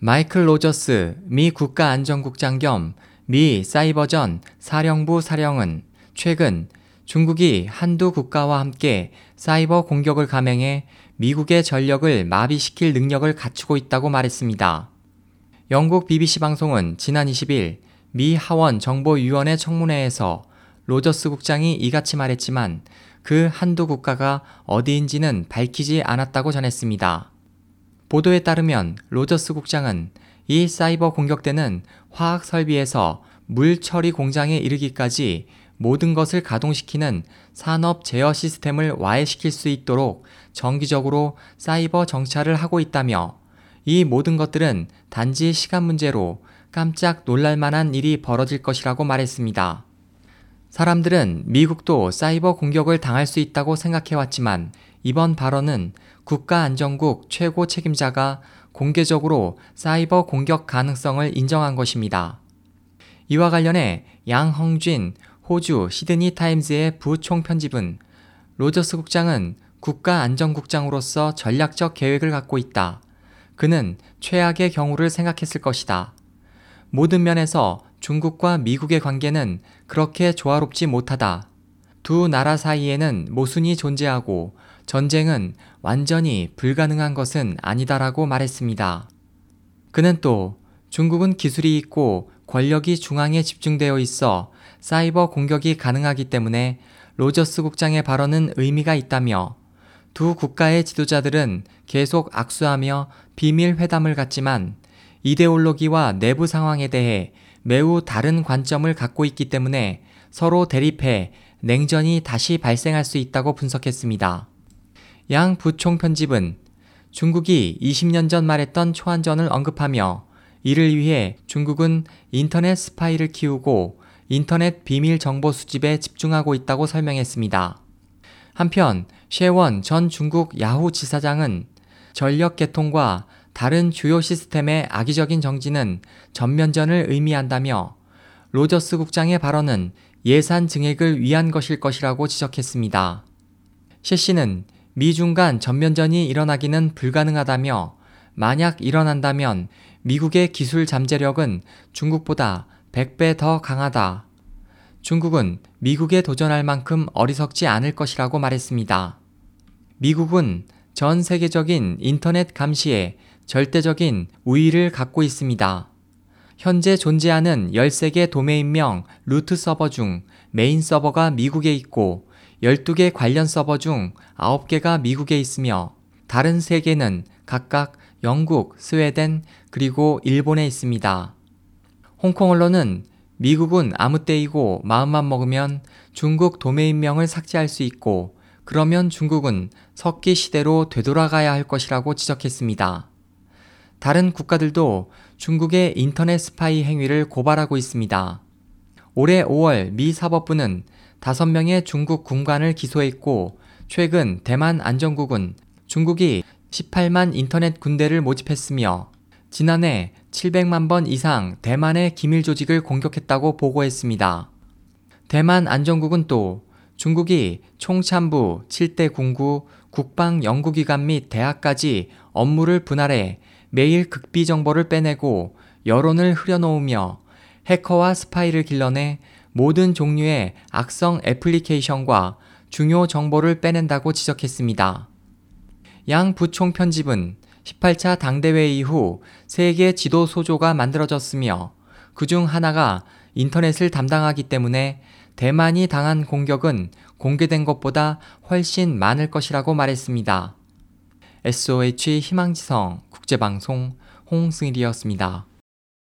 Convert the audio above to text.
마이클 로저스 미 국가안전국장 겸 미 사이버전 사령부 사령은 최근 중국이 한두 국가와 함께 사이버 공격을 감행해 미국의 전력을 마비시킬 능력을 갖추고 있다고 말했습니다. 영국 BBC 방송은 지난 20일 미 하원 정보위원회 청문회에서 로저스 국장이 이같이 말했지만 그 한두 국가가 어디인지는 밝히지 않았다고 전했습니다. 보도에 따르면 로저스 국장은 이 사이버 공격 때는 화학 설비에서 물 처리 공장에 이르기까지 모든 것을 가동시키는 산업 제어 시스템을 와해시킬 수 있도록 정기적으로 사이버 정찰을 하고 있다며 이 모든 것들은 단지 시간 문제로 깜짝 놀랄 만한 일이 벌어질 것이라고 말했습니다. 사람들은 미국도 사이버 공격을 당할 수 있다고 생각해왔지만 이번 발언은 국가안전국 최고 책임자가 공개적으로 사이버 공격 가능성을 인정한 것입니다. 이와 관련해 양헝쥔 호주 시드니 타임즈의 부총 편집은 로저스 국장은 국가안전국장으로서 전략적 계획을 갖고 있다. 그는 최악의 경우를 생각했을 것이다. 모든 면에서 중국과 미국의 관계는 그렇게 조화롭지 못하다. 두 나라 사이에는 모순이 존재하고 전쟁은 완전히 불가능한 것은 아니다라고 말했습니다. 그는 또 중국은 기술이 있고 권력이 중앙에 집중되어 있어 사이버 공격이 가능하기 때문에 로저스 국장의 발언은 의미가 있다며 두 국가의 지도자들은 계속 악수하며 비밀 회담을 갖지만 이데올로기와 내부 상황에 대해 매우 다른 관점을 갖고 있기 때문에 서로 대립해 냉전이 다시 발생할 수 있다고 분석했습니다. 양 부총 편집은 중국이 20년 전 말했던 초안전을 언급하며 이를 위해 중국은 인터넷 스파이를 키우고 인터넷 비밀 정보 수집에 집중하고 있다고 설명했습니다. 한편 셰원 전 중국 야후 지사장은 전력 개통과 다른 주요 시스템의 악의적인 정지는 전면전을 의미한다며 로저스 국장의 발언은 예산 증액을 위한 것일 것이라고 지적했습니다. 셰 씨는 미중 간 전면전이 일어나기는 불가능하다며 만약 일어난다면 미국의 기술 잠재력은 중국보다 100배 더 강하다. 중국은 미국에 도전할 만큼 어리석지 않을 것이라고 말했습니다. 미국은 전 세계적인 인터넷 감시에 절대적인 우위를 갖고 있습니다. 현재 존재하는 13개 도메인명 루트 서버 중 메인 서버가 미국에 있고 12개 관련 서버 중 9개가 미국에 있으며 다른 3개는 각각 영국, 스웨덴, 그리고 일본에 있습니다. 홍콩 언론은 미국은 아무 때이고 마음만 먹으면 중국 도메인명을 삭제할 수 있고 그러면 중국은 석기 시대로 되돌아가야 할 것이라고 지적했습니다. 다른 국가들도 중국의 인터넷 스파이 행위를 고발하고 있습니다. 올해 5월 미 사법부는 5명의 중국 군관을 기소했고 최근 대만 안전국은 중국이 18만 인터넷 군대를 모집했으며 지난해 700만 번 이상 대만의 기밀 조직을 공격했다고 보고했습니다. 대만 안전국은 또 중국이 총참부, 7대 군구, 국방 연구기관 및 대학까지 업무를 분할해 매일 극비 정보를 빼내고 여론을 흐려놓으며 해커와 스파이를 길러내 모든 종류의 악성 애플리케이션과 중요 정보를 빼낸다고 지적했습니다. 양 부총 편집은 18차 당대회 이후 세계 지도 소조가 만들어졌으며 그중 하나가 인터넷을 담당하기 때문에 대만이 당한 공격은 공개된 것보다 훨씬 많을 것이라고 말했습니다. SOH 희망지성 국제방송 홍승일이었습니다.